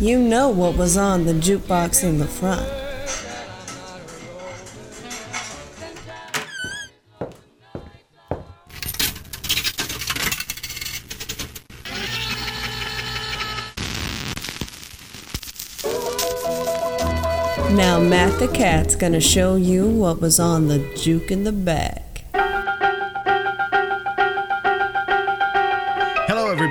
You know what was on the jukebox in the front. Now Matt the Cat's gonna show you what was on the juke in the back.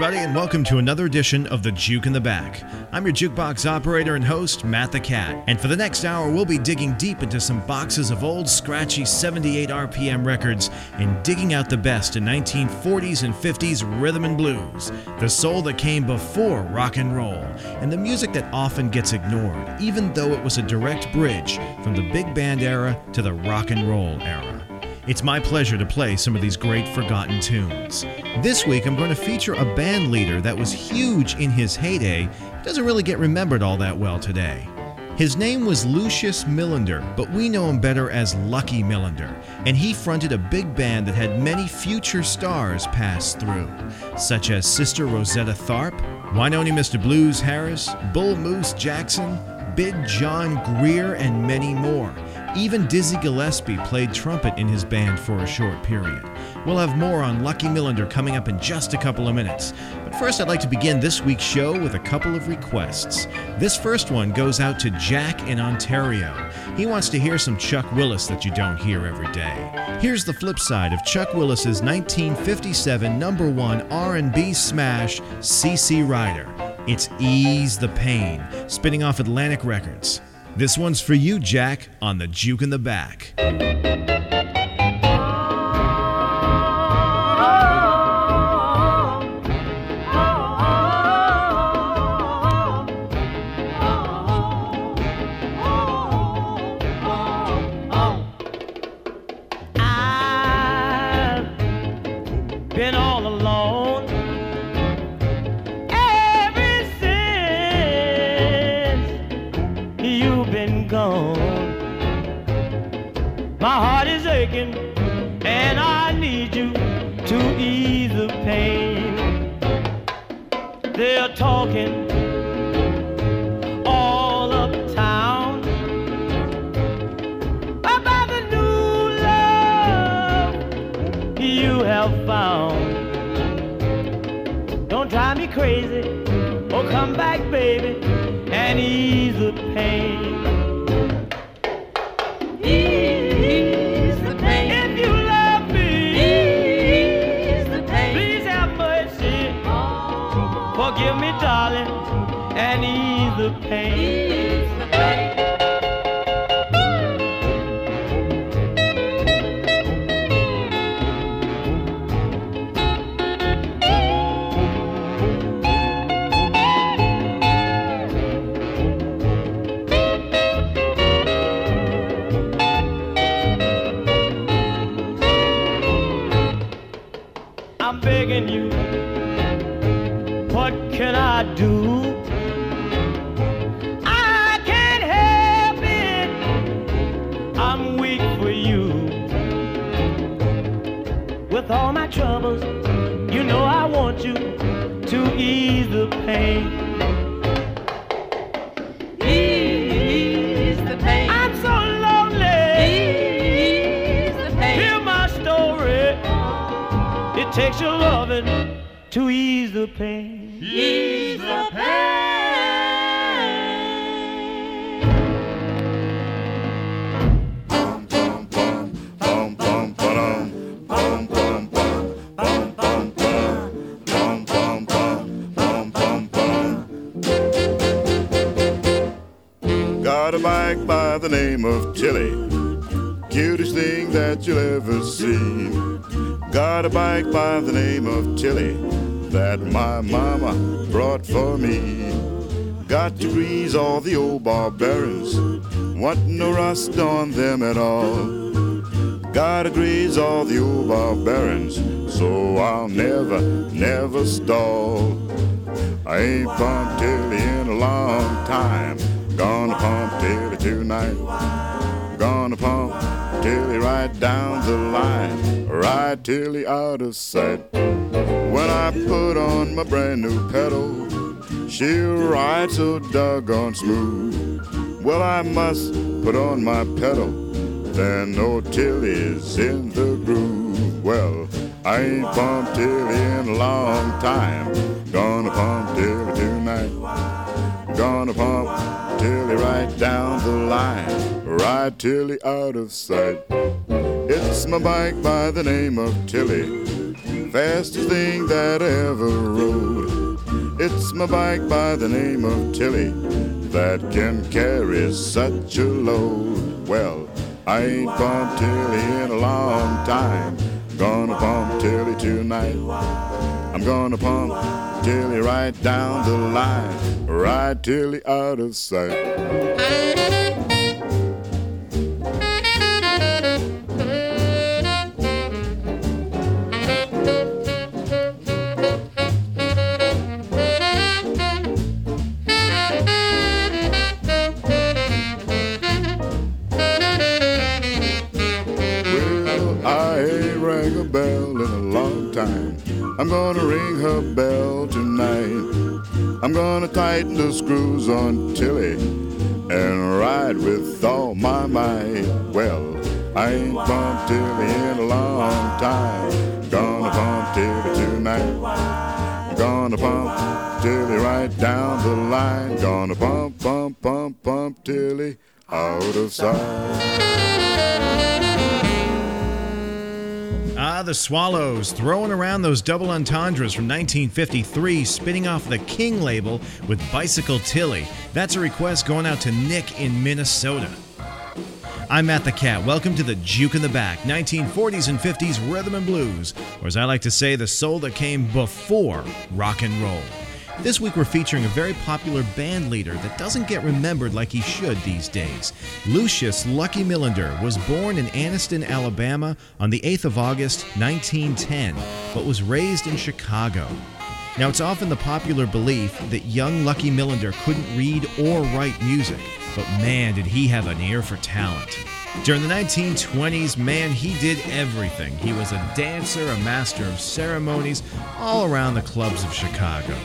Everybody, and welcome to another edition of The Juke in the Back. I'm your jukebox operator and host, Matt the Cat. And for the next hour, we'll be digging deep into some boxes of old, scratchy 78 RPM records and digging out the best in 1940s and 50s rhythm and blues, the soul that came before rock and roll, and the music that often gets ignored, even though it was a direct bridge from the big band era to the rock and roll era. It's my pleasure to play some of these great forgotten tunes. This week, I'm going to feature a band leader that was huge in his heyday, doesn't really get remembered all that well today. His name was Lucius Millinder, but we know him better as Lucky Millinder, and he fronted a big band that had many future stars pass through, such as Sister Rosetta Tharpe, Wynonie Mr. Blues Harris, Bull Moose Jackson, Big John Greer, and many more. Even Dizzy Gillespie played trumpet in his band for a short period. We'll have more on Lucky Millinder coming up in just a couple of minutes. But first, I'd like to begin this week's show with a couple of requests. This first one goes out to Jack in Ontario. He wants to hear some Chuck Willis that you don't hear every day. Here's the flip side of Chuck Willis's 1957 number 1 R&B smash CC Rider. It's Ease the Pain, spinning off Atlantic Records. This one's for you, Jack, on the Juke in the Back. With all my troubles, you know I want you to ease the pain. Ease the pain. I'm so lonely. Ease the pain. Hear my story. Oh. It takes your loving to ease the pain. Ease name of Tilly, cutest thing that you'll ever see. Got a bike by the name of Tilly that my mama brought for me. Got to grease all the old barbarians, want no rust on them at all. Gotta grease all the old barbarians, so I'll never, never stall. I ain't pumped Tilly in a long time. Gonna pump Tilly tonight. Gonna pump Tilly right down the line, right Tilly out of sight. When I put on my brand new pedal, She'll ride so doggone smooth. Well, I must put on my pedal. Then old Tilly's in the groove. Well, I ain't pumped Tilly in a long time. Gonna pump Tilly tonight. Gonna pump Tilly right down the line. Ride Tilly out of sight. It's my bike by the name of Tilly. Fastest thing that ever rode. It's my bike by the name of Tilly that can carry such a load. Well, I ain't pumped Tilly in a long time. Gonna pump Tilly tonight. I'm gonna pump Tilly right down the line. Ride Tilly out of sight. Tighten the screws on Tilly and ride with all my might. Well, I ain't pumped Tilly in a long time. Gonna pump Tilly tonight. Gonna pump Tilly right down the line. Gonna pump, pump, pump, pump Tilly out of sight. Ah, the Swallows, throwing around those double entendres from 1953, spinning off the King label with Bicycle Tilly. That's a request going out to Nick in Minnesota. I'm Matt the Cat. Welcome to the Juke in the Back, 1940s and 50s rhythm and blues, or as I like to say, the soul that came before rock and roll. This week we're featuring a very popular band leader that doesn't get remembered like he should these days. Lucius Lucky Millinder was born in Anniston, Alabama on the 8th of August 1910, but was raised in Chicago. Now, it's often the popular belief that young Lucky Millinder couldn't read or write music, but man, did he have an ear for talent. During the 1920s, man, he did everything. He was a dancer, a master of ceremonies, all around the clubs of Chicago.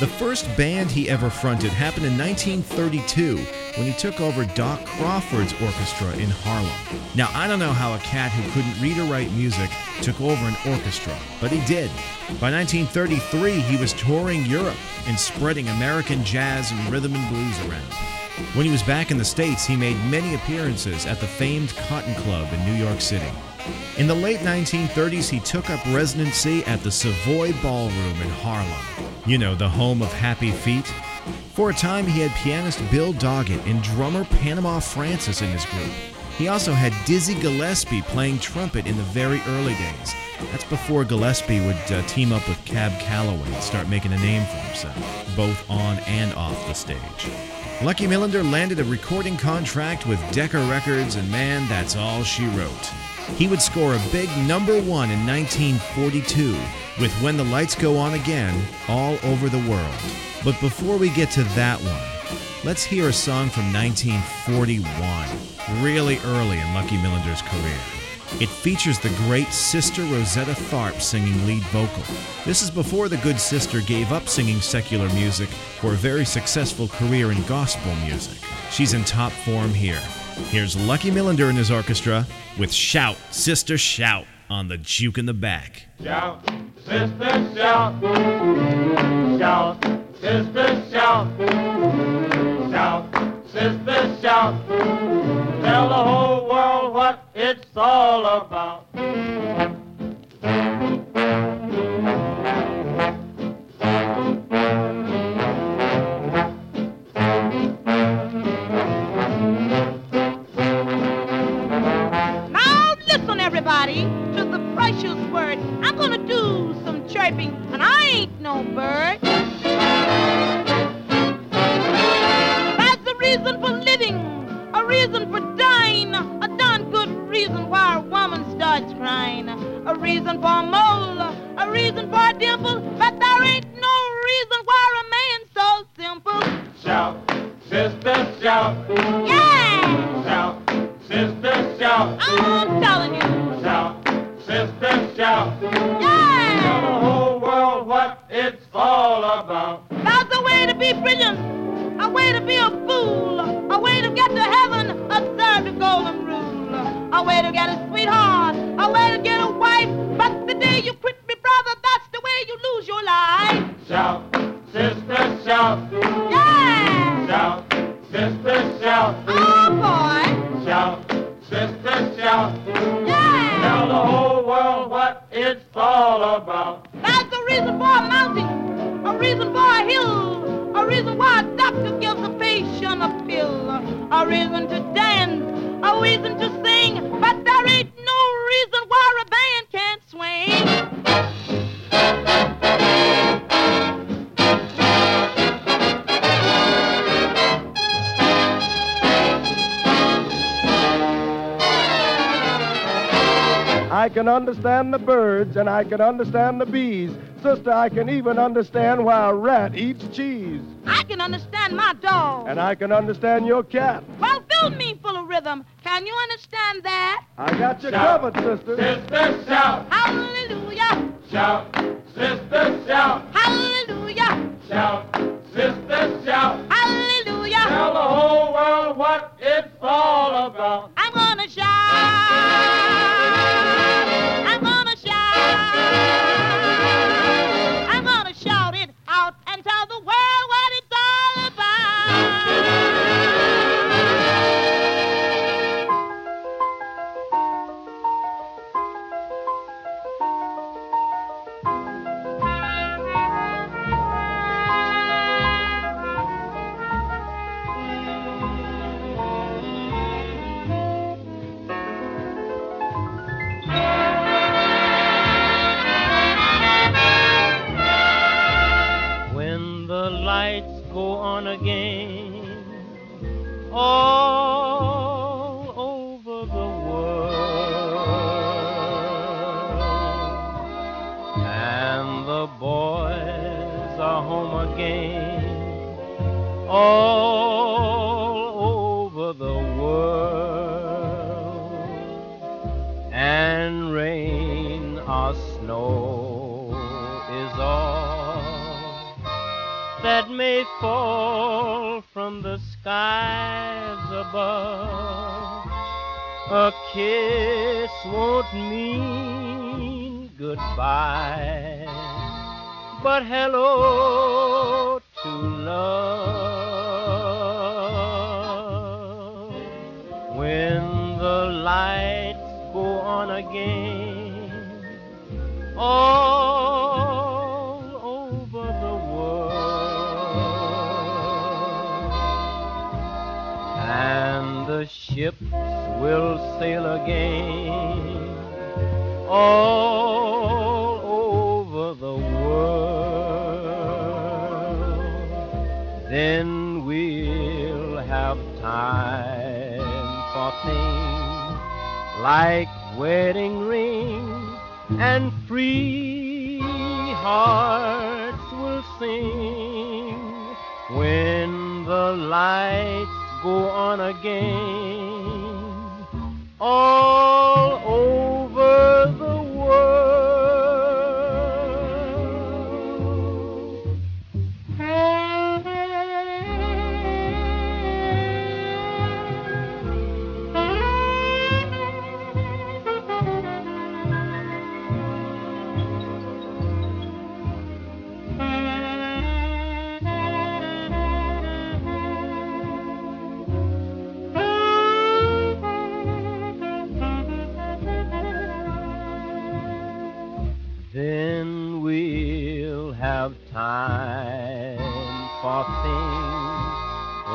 The first band he ever fronted happened in 1932 when he took over Doc Crawford's orchestra in Harlem. Now, I don't know how a cat who couldn't read or write music took over an orchestra, but he did. By 1933, he was touring Europe and spreading American jazz and rhythm and blues around. When he was back in the States, he made many appearances at the famed Cotton Club in New York City. In the late 1930s, he took up residency at the Savoy Ballroom in Harlem. You know, the home of Happy Feet. For a time, he had pianist Bill Doggett and drummer Panama Francis in his group. He also had Dizzy Gillespie playing trumpet in the very early days. That's before Gillespie would uh, team up with Cab Calloway and start making a name for himself, both on and off the stage. Lucky Millinder landed a recording contract with Decca Records, and man, that's all she wrote. He would score a big number one in 1942 with When the Lights Go On Again all over the world. But before we get to that one, let's hear a song from 1941, really early in Lucky Millinder's career. It features the great Sister Rosetta Tharpe singing lead vocal. This is before the good sister gave up singing secular music for a very successful career in gospel music. She's in top form here. Here's Lucky Millinder and his orchestra with Shout, Sister Shout on the Juke in the Back. Shout, sister, shout. Shout, sister, shout. Shout, sister, shout. Tell the whole world what it's all about. understand the bees. Sister, I can even understand why a rat eats cheese. I can understand my dog. And I can understand your cat. Well, fill me full of rhythm. Can you understand that? I got you shout. covered, sister. Sister, shout. Hallelujah. Shout. Sister, shout. Hallelujah. Shout. Sister, shout. Hallelujah. Tell the whole world what it's all about. I'm kiss won't mean goodbye, but hello to love. When the lights go on again, all ships will sail again all over the world. Then we'll have time for things like wedding rings and free hearts. go on again. Oh.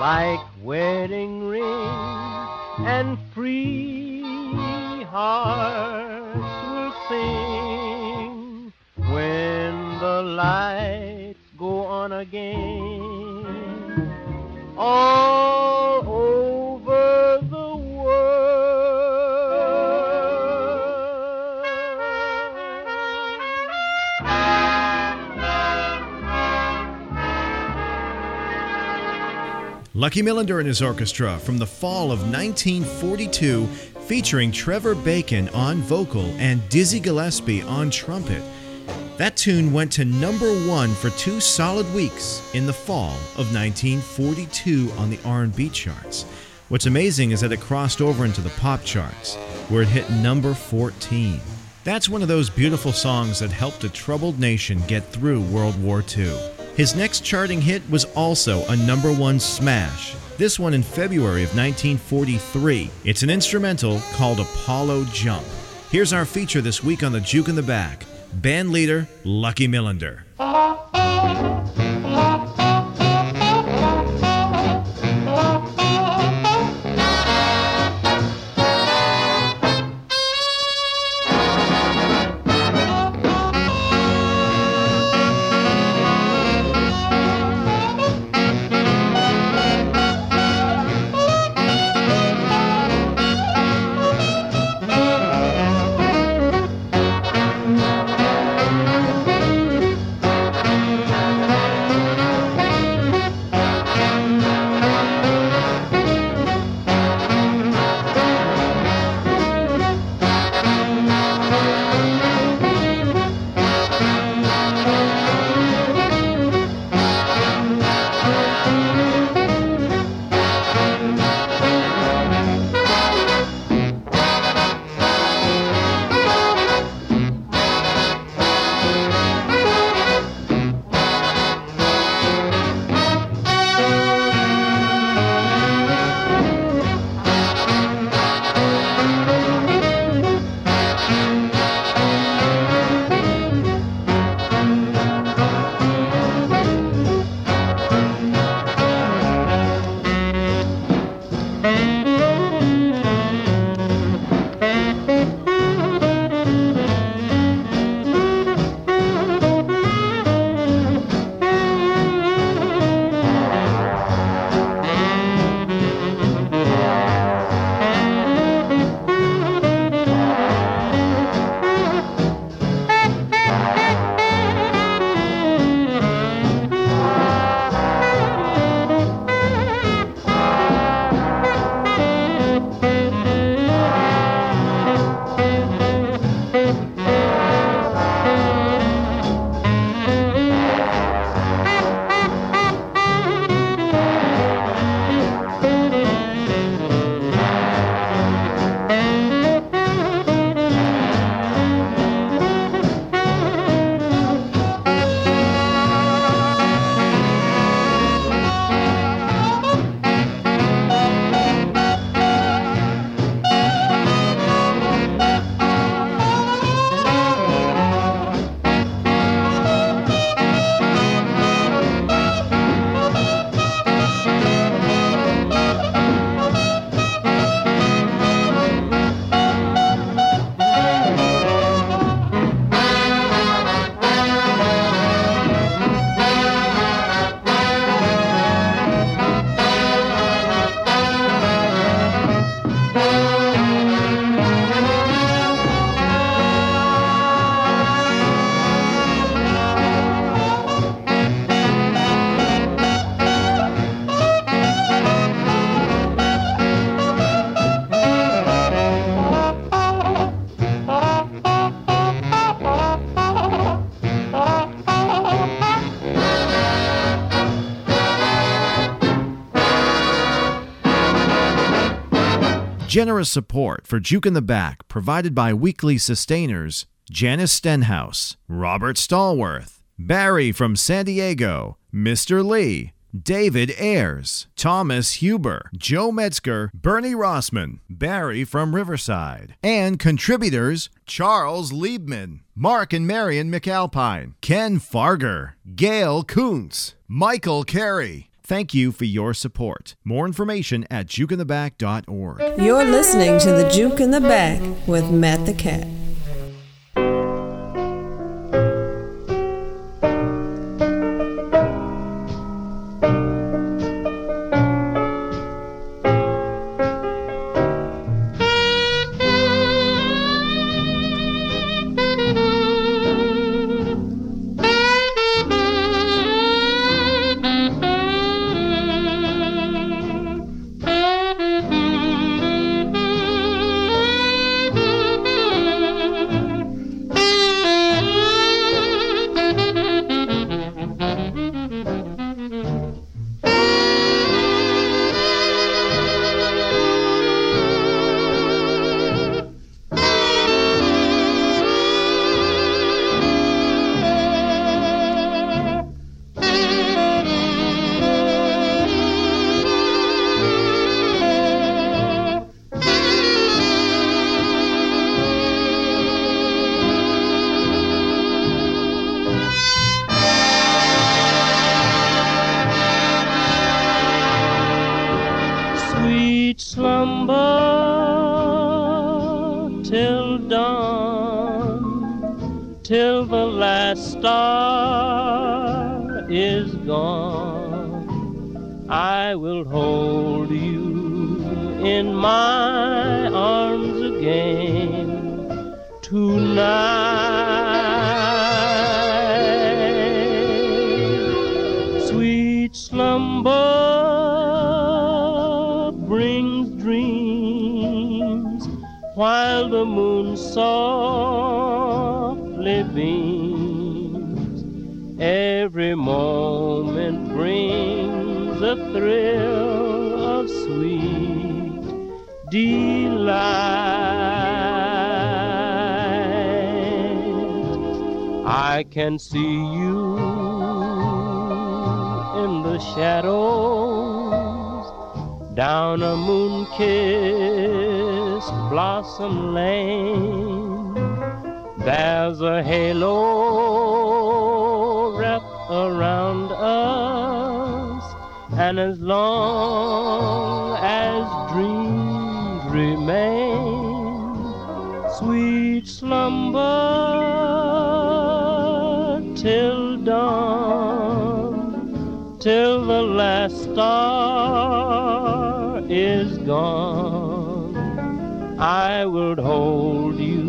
like Lucky Millinder and his orchestra from the fall of 1942, featuring Trevor Bacon on vocal and Dizzy Gillespie on trumpet. That tune went to number one for two solid weeks in the fall of 1942 on the R&B charts. What's amazing is that it crossed over into the pop charts, where it hit number 14. That's one of those beautiful songs that helped a troubled nation get through World War II. His next charting hit was also a number one smash, this one in February of 1943. It's an instrumental called Apollo Jump. Here's our feature this week on the Juke in the Back band leader Lucky Millinder. Generous support for Juke in the Back provided by weekly sustainers Janice Stenhouse, Robert Stallworth, Barry from San Diego, Mr. Lee, David Ayers, Thomas Huber, Joe Metzger, Bernie Rossman, Barry from Riverside, and contributors Charles Liebman, Mark and Marion McAlpine, Ken Farger, Gail Kuntz, Michael Carey, Thank you for your support. More information at jukeintheback.org. You're listening to the Juke in the Back with Matt the Cat. Can see you in the shadows down a moon kissed blossom lane. There's a halo wrapped around us, and as long I would hold you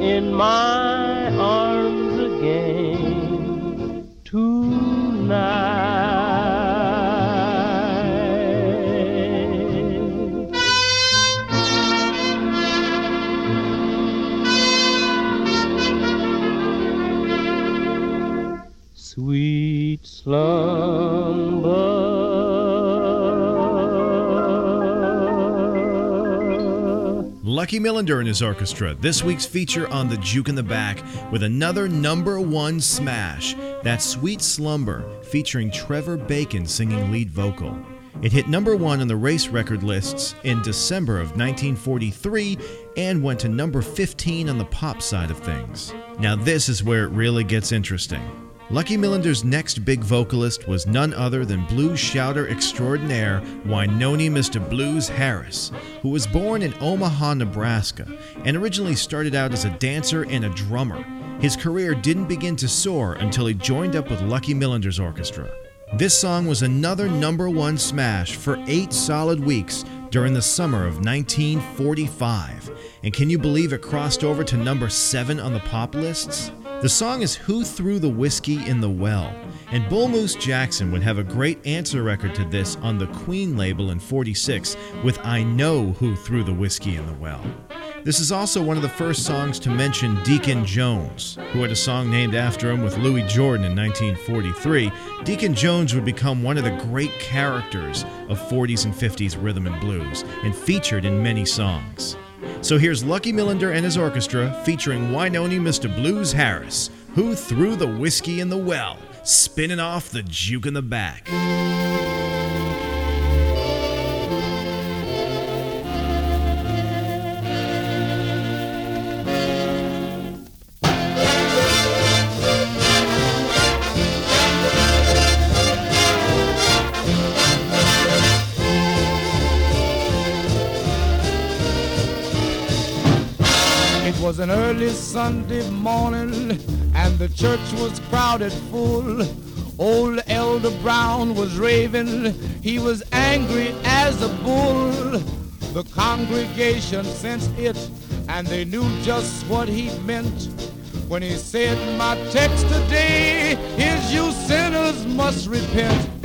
in my arms again tonight. Sweet Lucky Millinder and his orchestra, this week's feature on the Juke in the Back with another number one smash. That's Sweet Slumber, featuring Trevor Bacon singing lead vocal. It hit number one on the race record lists in December of 1943 and went to number 15 on the pop side of things. Now, this is where it really gets interesting. Lucky Millinder's next big vocalist was none other than blues shouter extraordinaire Wynonie Mr. Blues Harris, who was born in Omaha, Nebraska, and originally started out as a dancer and a drummer. His career didn't begin to soar until he joined up with Lucky Millinder's orchestra. This song was another number one smash for eight solid weeks during the summer of 1945. And can you believe it crossed over to number seven on the pop lists? The song is Who Threw the Whiskey in the Well, and Bull Moose Jackson would have a great answer record to this on the Queen label in 46 with I Know Who Threw the Whiskey in the Well. This is also one of the first songs to mention Deacon Jones, who had a song named after him with Louis Jordan in 1943. Deacon Jones would become one of the great characters of 40s and 50s rhythm and blues and featured in many songs. So here's Lucky Millinder and his orchestra featuring Wynonie Mr. Blues Harris, who threw the whiskey in the well, spinning off the juke in the back. Sunday morning, and the church was crowded full. Old Elder Brown was raving, he was angry as a bull. The congregation sensed it, and they knew just what he meant. When he said, My text today is you sinners must repent.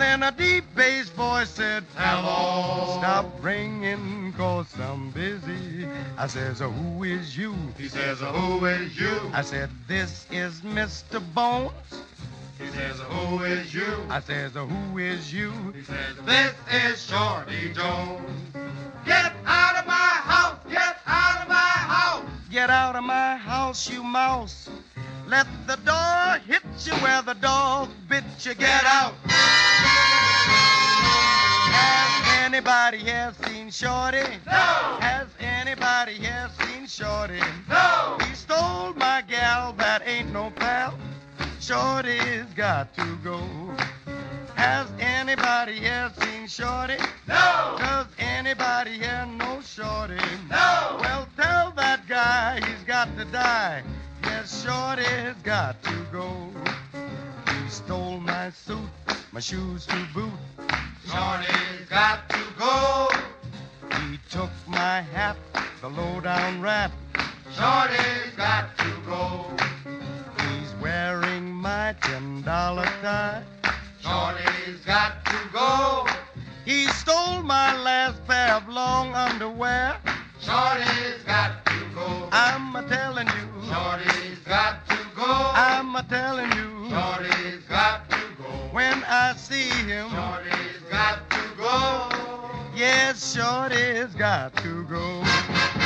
And then a deep bass voice said, Hello. Stop ringing cause I'm busy. I says, Who is you? He says, Who is you? I said, This is Mr. Bones. He says, Who is you? I says, Who is you? He says, This is Shorty Jones. Get out of my house! Get out of my house! Get out of my house, you mouse. Let the door hit you where the dog bit you. Get out. Has anybody here seen Shorty? No! Has anybody here seen Shorty? No! He stole my gal, that ain't no pal. Shorty's got to go. Has anybody here seen Shorty? No! Does anybody here know Shorty? No! Well, tell that guy he's got to die. Yes, Shorty's got to go. He stole my suit, my shoes to boot. Shorty's got to go. He took my hat, the low down rat. Shorty's got to go. He's wearing my ten dollar tie. Shorty's got to go. He stole my last pair of long underwear. Shorty's got to go. I'm a telling you. Shorty's got to go. I'm a telling you. Shorty's got. When I see him. Shorty's got to go. Yes, Shorty's got to go.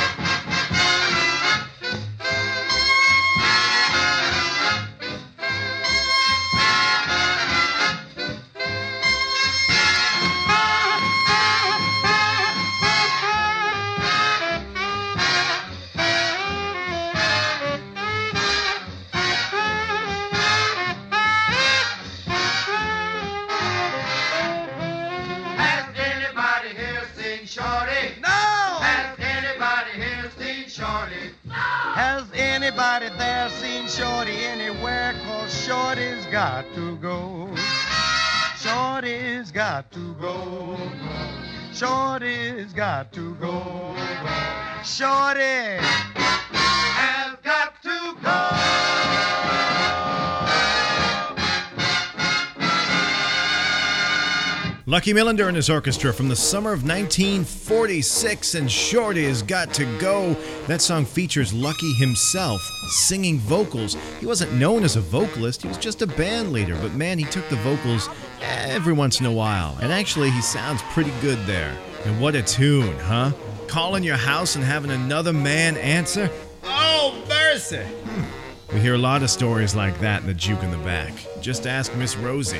Anybody there seen Shorty anywhere? Cause Shorty's got to go. Shorty's got to go. Shorty's got to go. Shorty Has Lucky Millinder and his orchestra from the summer of 1946 and Shorty's Got to Go. That song features Lucky himself singing vocals. He wasn't known as a vocalist, he was just a band leader, but man, he took the vocals every once in a while. And actually, he sounds pretty good there. And what a tune, huh? Calling your house and having another man answer? Oh, mercy! Hmm. We hear a lot of stories like that in the Juke in the Back. Just ask Miss Rosie.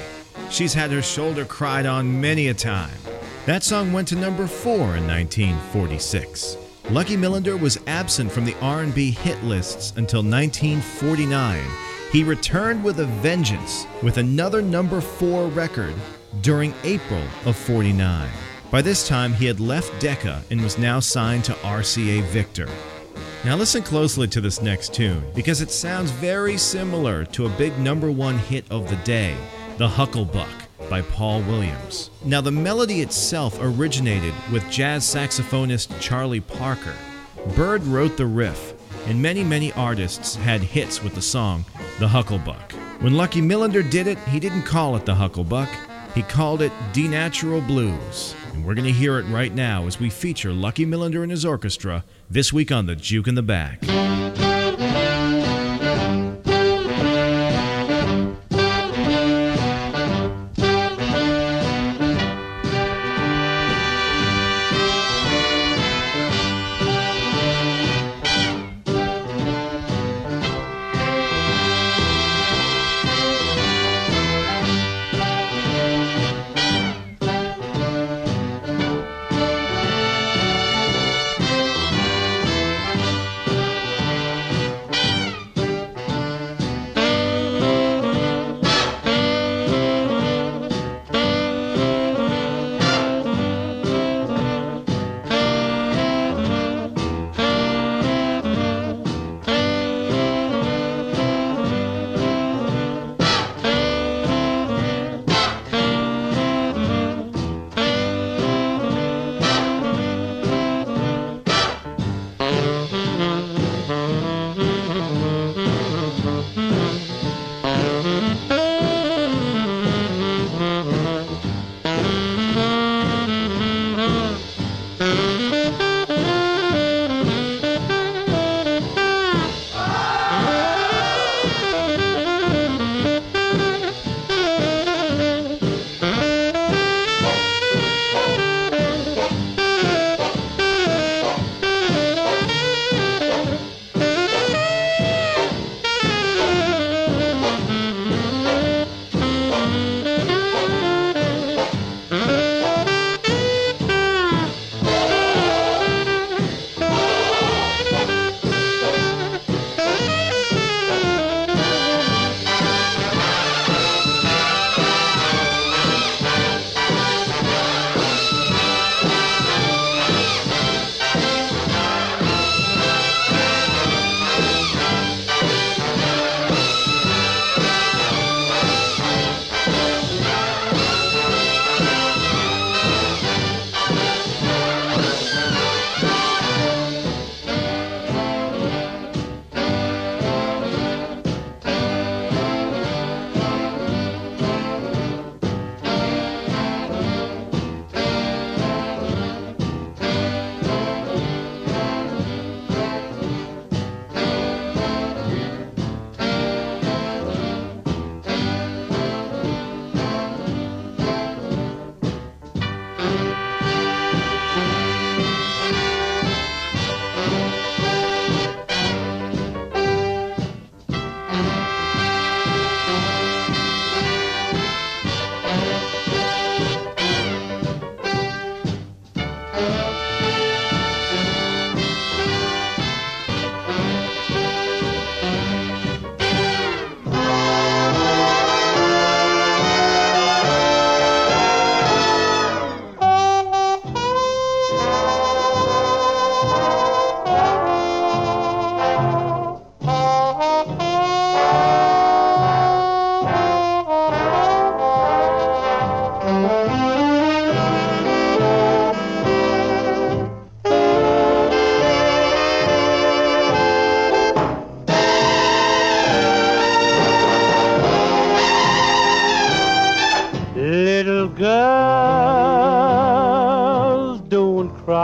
She's had her shoulder cried on many a time. That song went to number 4 in 1946. Lucky Millinder was absent from the R&B hit lists until 1949. He returned with a vengeance with another number 4 record during April of 49. By this time, he had left Decca and was now signed to RCA Victor. Now listen closely to this next tune because it sounds very similar to a big number one hit of the day, The Hucklebuck. by Paul Williams. Now, the melody itself originated with jazz saxophonist Charlie Parker. Bird wrote the riff, and many, many artists had hits with the song, The Hucklebuck. When Lucky Millinder did it, he didn't call it The Hucklebuck, he called it D Natural Blues. And we're going to hear it right now as we feature Lucky Millinder and his orchestra this week on The Juke in the Back.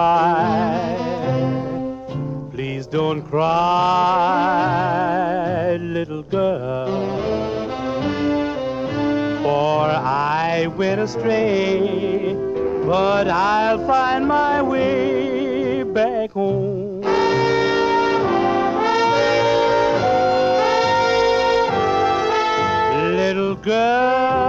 cry. Please don't cry, little girl. For I went astray, but I'll find my way back home. little girl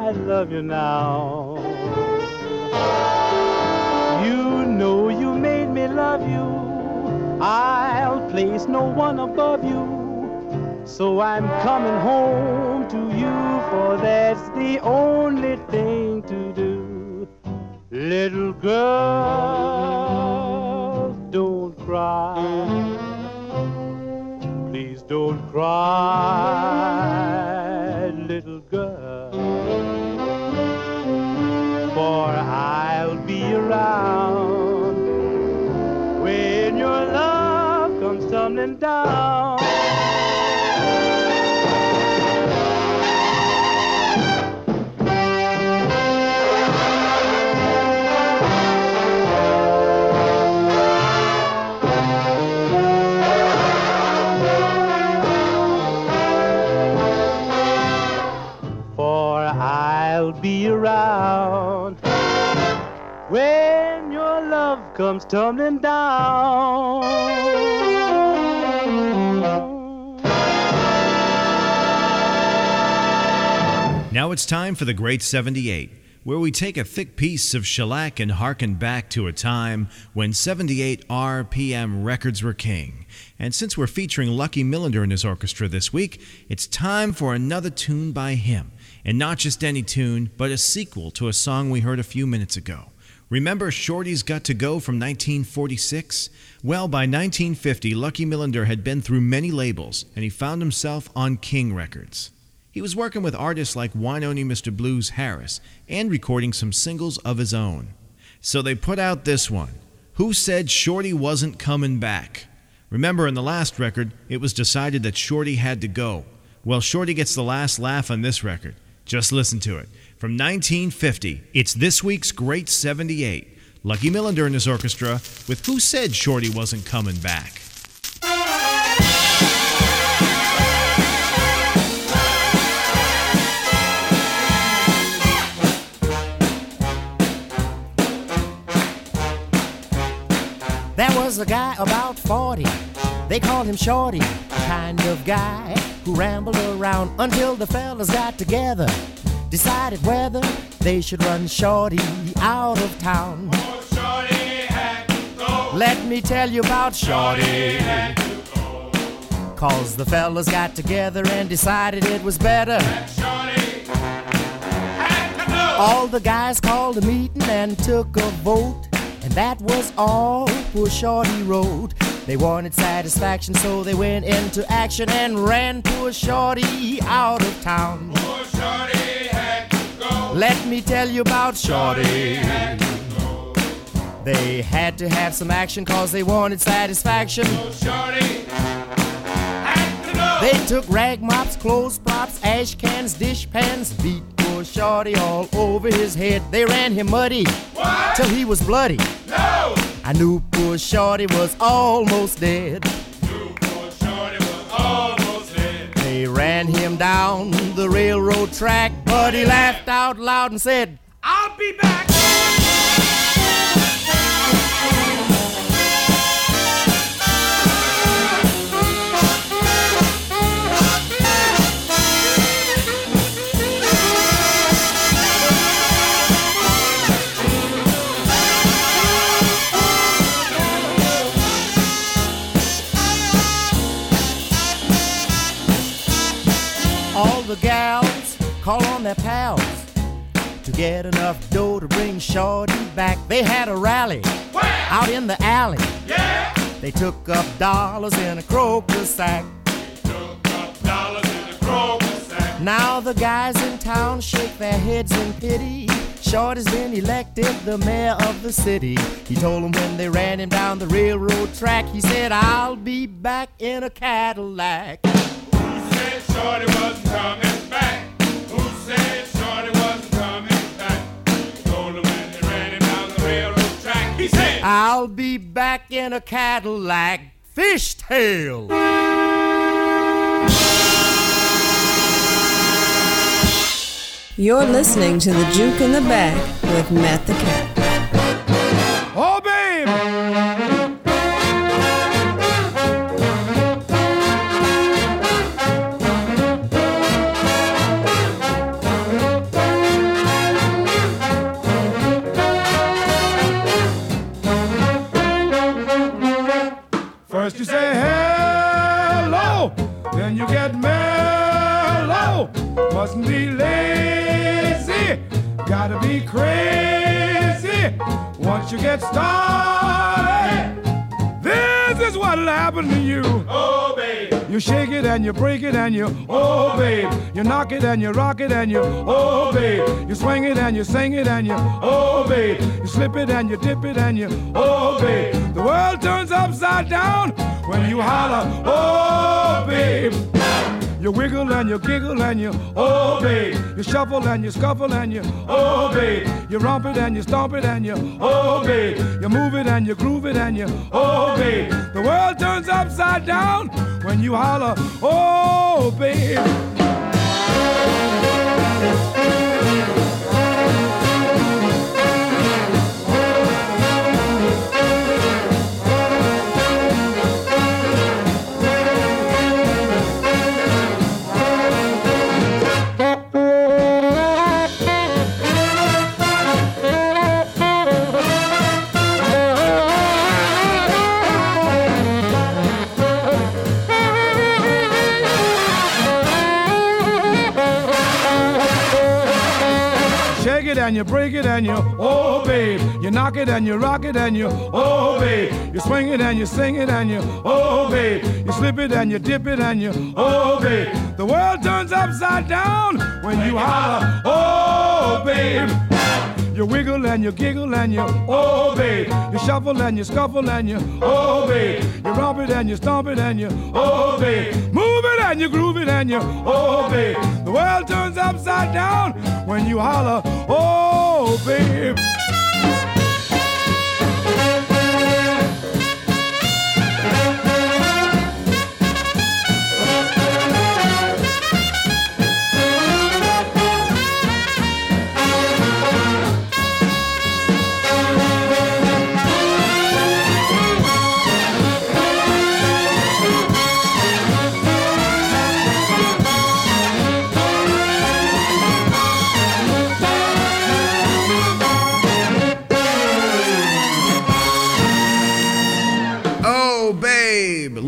I love you now. You know you made me love you. I'll place no one above you. So I'm coming home to you, for that's the only thing to do. Little girl, don't cry. Please don't cry, around when your love comes tumbling down. Comes tumbling down. Now it's time for the Great 78, where we take a thick piece of shellac and harken back to a time when 78 RPM records were king. And since we're featuring Lucky Millinder and his orchestra this week, it's time for another tune by him. And not just any tune, but a sequel to a song we heard a few minutes ago. Remember Shorty's Got to Go from 1946? Well, by 1950, Lucky Millinder had been through many labels, and he found himself on King Records. He was working with artists like Wynonie Mr. Blues Harris and recording some singles of his own. So they put out this one Who Said Shorty Wasn't Coming Back? Remember, in the last record, it was decided that Shorty had to go. Well, Shorty gets the last laugh on this record. Just listen to it. From 1950, it's this week's Great 78. Lucky Millinder and his orchestra with Who Said Shorty Wasn't Coming Back? There was a guy about 40, they called him Shorty, kind of guy who rambled around until the fellas got together, decided whether they should run Shorty out of town. shorty Let me tell you about Shorty. Cause the fellas got together and decided it was better. All the guys called a meeting and took a vote. And that was all poor Shorty wrote. They wanted satisfaction, so they went into action and ran poor Shorty out of town. Let me tell you about Shorty. They had to have some action cause they wanted satisfaction. They took rag mops, clothes props, ash cans, dish pans, beat poor Shorty all over his head. They ran him muddy till he was bloody. No! I knew poor Shorty was almost dead. They ran him down the railroad track, but he laughed out loud and said, I'll be back. The gals call on their pals to get enough dough to bring Shorty back. They had a rally out in the alley. They took up dollars in a croaker sack. Now the guys in town shake their heads in pity. Shorty's been elected the mayor of the city. He told them when they ran him down the railroad track, he said, I'll be back in a Cadillac. Shorty wasn't coming back. Who said Shorty wasn't coming back? Told him when they ran him down the railroad track. He said, I'll be back in a Cadillac fishtail. You're listening to the Juke in the Back with Matt the Cat. You get started, this is what'll happen to you. Oh, babe. You shake it and you break it and you, oh, oh babe. You knock it and you rock it and you, oh, babe. You swing it and you sing it and you, oh, babe. You slip it and you dip it and you, oh, babe. The world turns upside down when you holler, oh, babe. You wiggle and you giggle and you, oh. You shuffle and you scuffle and you, oh. You romp it and you stomp it and you, oh. You move it and you groove it and you, oh. The world turns upside down when you holler, oh. And you break it and you, oh babe. You knock it and you rock it and you, oh babe. You swing it and you sing it and you, oh babe. You slip it and you dip it and you, oh babe. The world turns upside down when you holler, oh babe. You wiggle and you giggle and you, oh babe. You shuffle and you scuffle and you, oh babe. You romp it and you stomp it and you, oh babe. Move it and you groove it and you, oh babe. The world turns upside down when you holler, oh babe.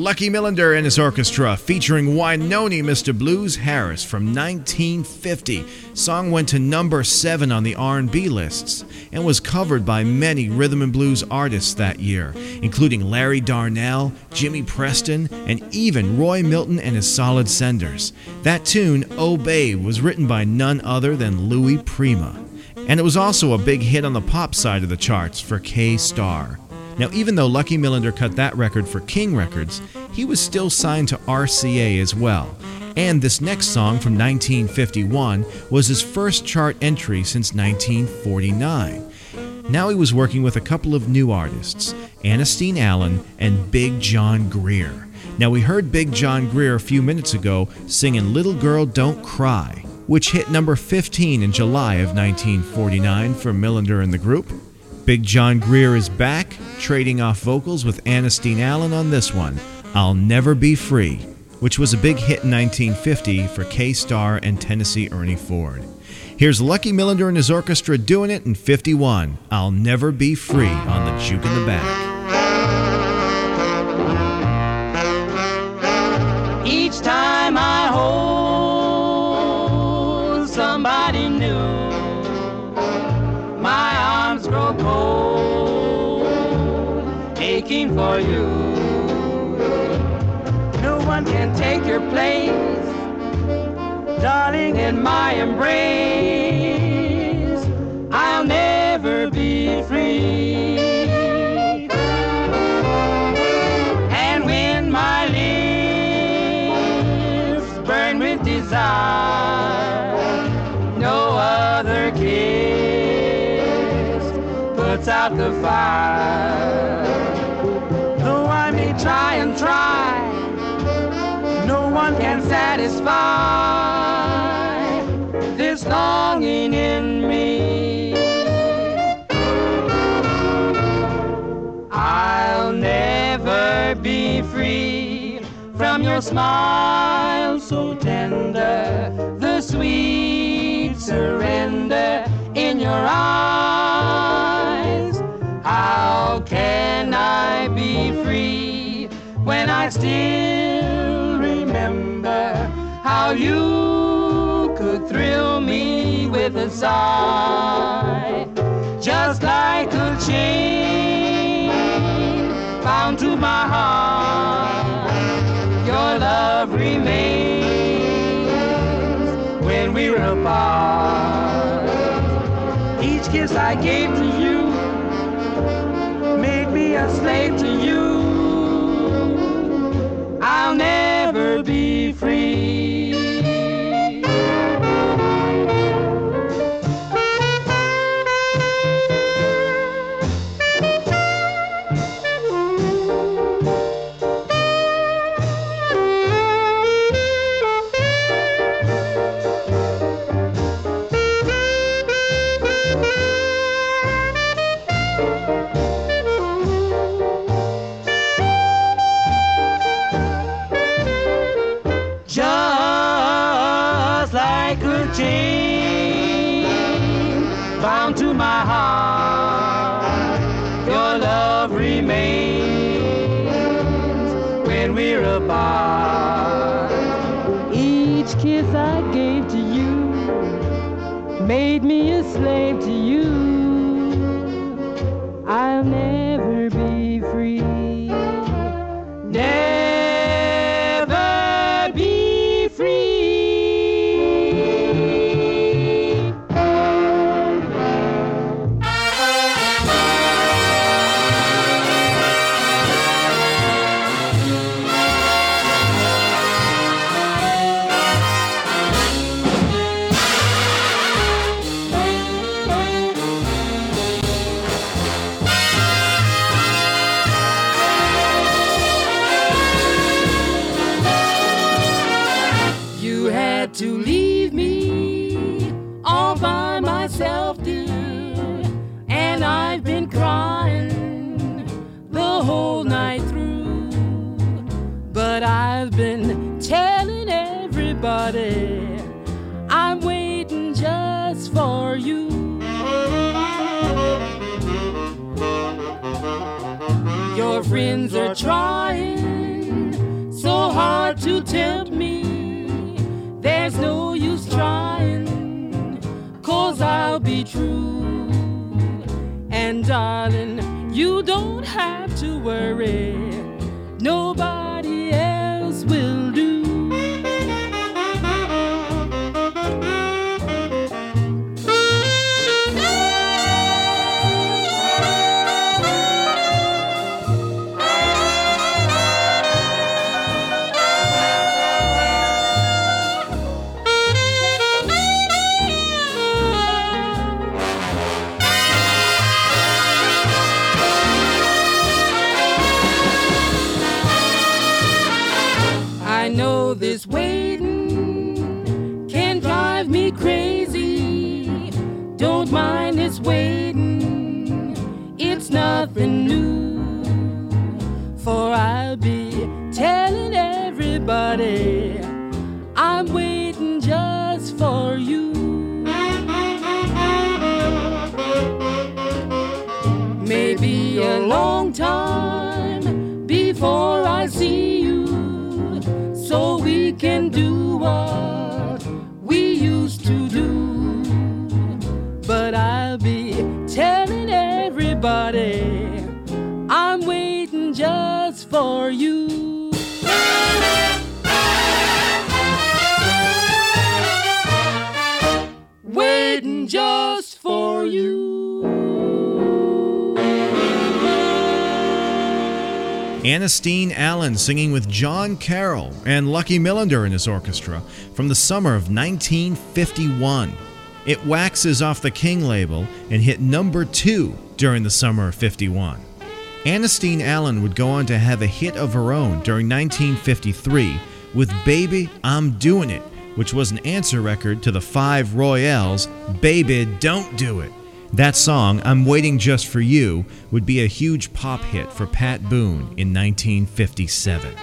Lucky Millinder and his orchestra featuring Wynonie Mr. Blues Harris from 1950. Song went to number 7 on the R&B lists and was covered by many rhythm and blues artists that year, including Larry Darnell, Jimmy Preston, and even Roy Milton and his Solid Senders. That tune, Babe, was written by none other than Louis Prima. And it was also a big hit on the pop side of the charts for Kay Starr. Now, even though Lucky Millinder cut that record for King Records, he was still signed to RCA as well. And this next song from 1951 was his first chart entry since 1949. Now he was working with a couple of new artists, Annisteen Allen and Big John Greer. Now, we heard Big John Greer a few minutes ago singing Little Girl Don't Cry, which hit number 15 in July of 1949 for Millinder and the group. Big John Greer is back, trading off vocals with Annisteen Allen on this one, I'll Never Be Free, which was a big hit in 1950 for Kay Starr and Tennessee Ernie Ford. Here's Lucky Millinder and his orchestra doing it in 51, I'll Never Be Free on the Juke in the Back. For you. No one can take your place, darling, in my embrace. I'll never be free. And when my lips burn with desire, no other kiss puts out the fire. Satisfy this longing in me. I'll never be free from your smile so tender, the sweet surrender in your eyes. How can I be free when I still remember how you could thrill me with a sigh, just like a chain bound to my heart. Your love remains when we're apart. Each kiss I gave to you made me a slave to Annisteen Allen singing with John Carroll and Lucky Millinder in his orchestra from the summer of 1951. It waxes off the King label and hit number two during the summer of 51. Annisteen Allen would go on to have a hit of her own during 1953 with Baby I'm Doing It, which was an answer record to the Five Royales' Baby Don't Do It. That song, I'm Waiting Just for You, would be a huge pop hit for Pat Boone in 1957.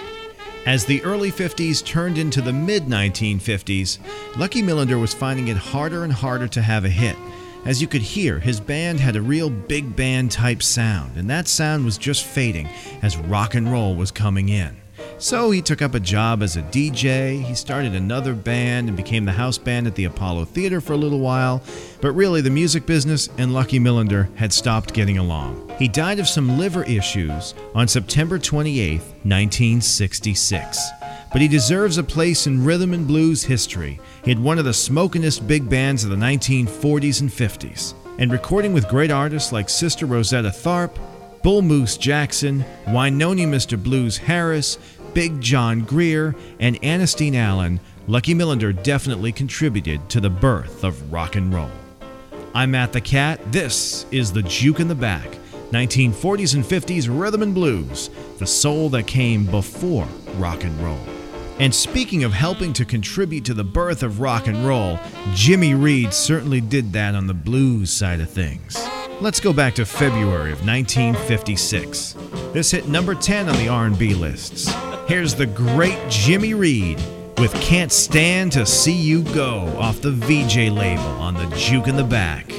As the early 50s turned into the mid 1950s, Lucky Millinder was finding it harder and harder to have a hit. As you could hear, his band had a real big band type sound, and that sound was just fading as rock and roll was coming in. So he took up a job as a DJ, he started another band and became the house band at the Apollo Theater for a little while, but really the music business and Lucky Millinder had stopped getting along. He died of some liver issues on September 28, 1966. But he deserves a place in rhythm and blues history. He had one of the smokinest big bands of the 1940s and 50s, and recording with great artists like Sister Rosetta Tharpe, Bull Moose Jackson, Wynonie Mr. Blues Harris, Big John Greer, and Annisteen Allen, Lucky Millinder definitely contributed to the birth of rock and roll. I'm Matt the Cat. This is the Juke in the Back, 1940s and 50s rhythm and blues, the soul that came before rock and roll. And speaking of helping to contribute to the birth of rock and roll, Jimmy Reed certainly did that on the blues side of things. Let's go back to February of 1956. This hit number 10 on the R&B lists. Here's the great Jimmy Reed with Can't Stand to See You Go off the VJ label on the Juke in the Back.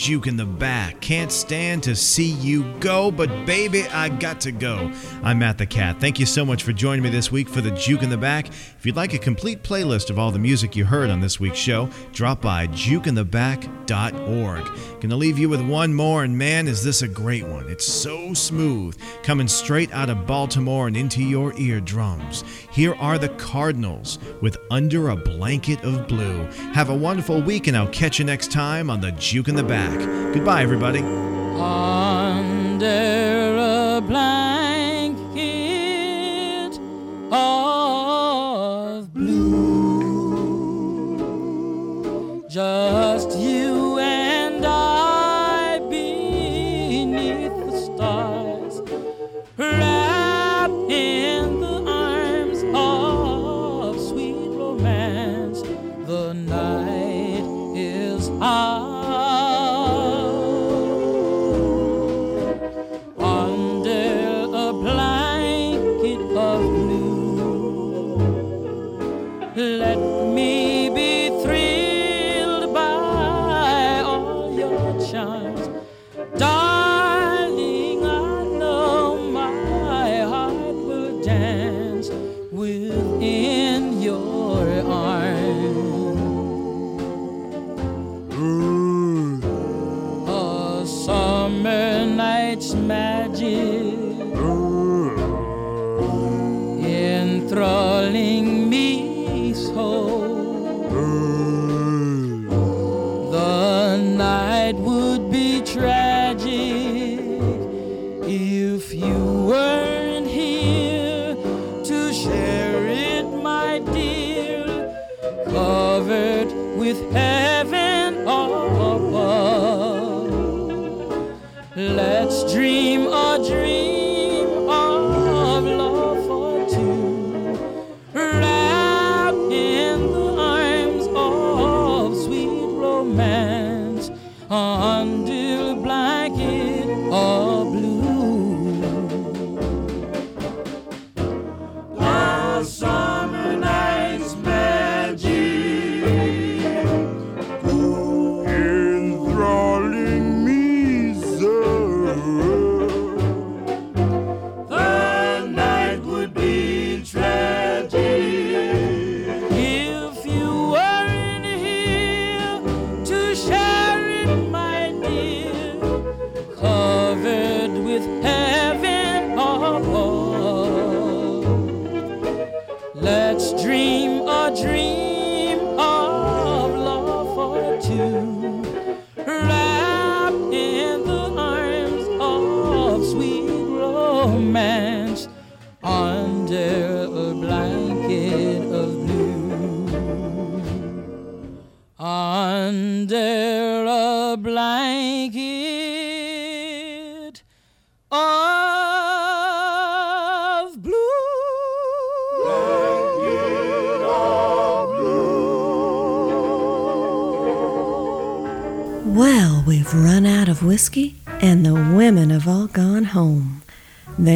Juke in the back. Can't stand to see you go, but baby, I got to go. I'm Matt the Cat. Thank you so much for joining me this week for the juke in the back. If you'd like a complete playlist of all the music you heard on this week's show, drop by jukeintheback.org. Gonna leave you with one more, and man, is this a great one. It's so smooth, coming straight out of Baltimore and into your eardrums. Here are the Cardinals with Under a Blanket of Blue. Have a wonderful week, and I'll catch you next time on the Juke in the Back. Goodbye, everybody. Under a blanket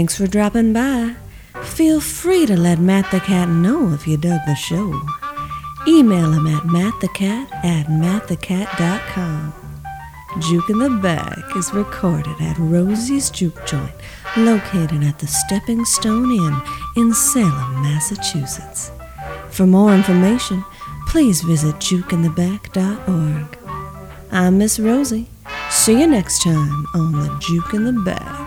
Thanks for dropping by. Feel free to let Matt the Cat know if you dug the show. Email him at mattthecat at mattthecat.com. Juke in the Back is recorded at Rosie's Juke Joint, located at the Stepping Stone Inn in Salem, Massachusetts. For more information, please visit jukeintheback.org. I'm Miss Rosie. See you next time on the Juke in the Back.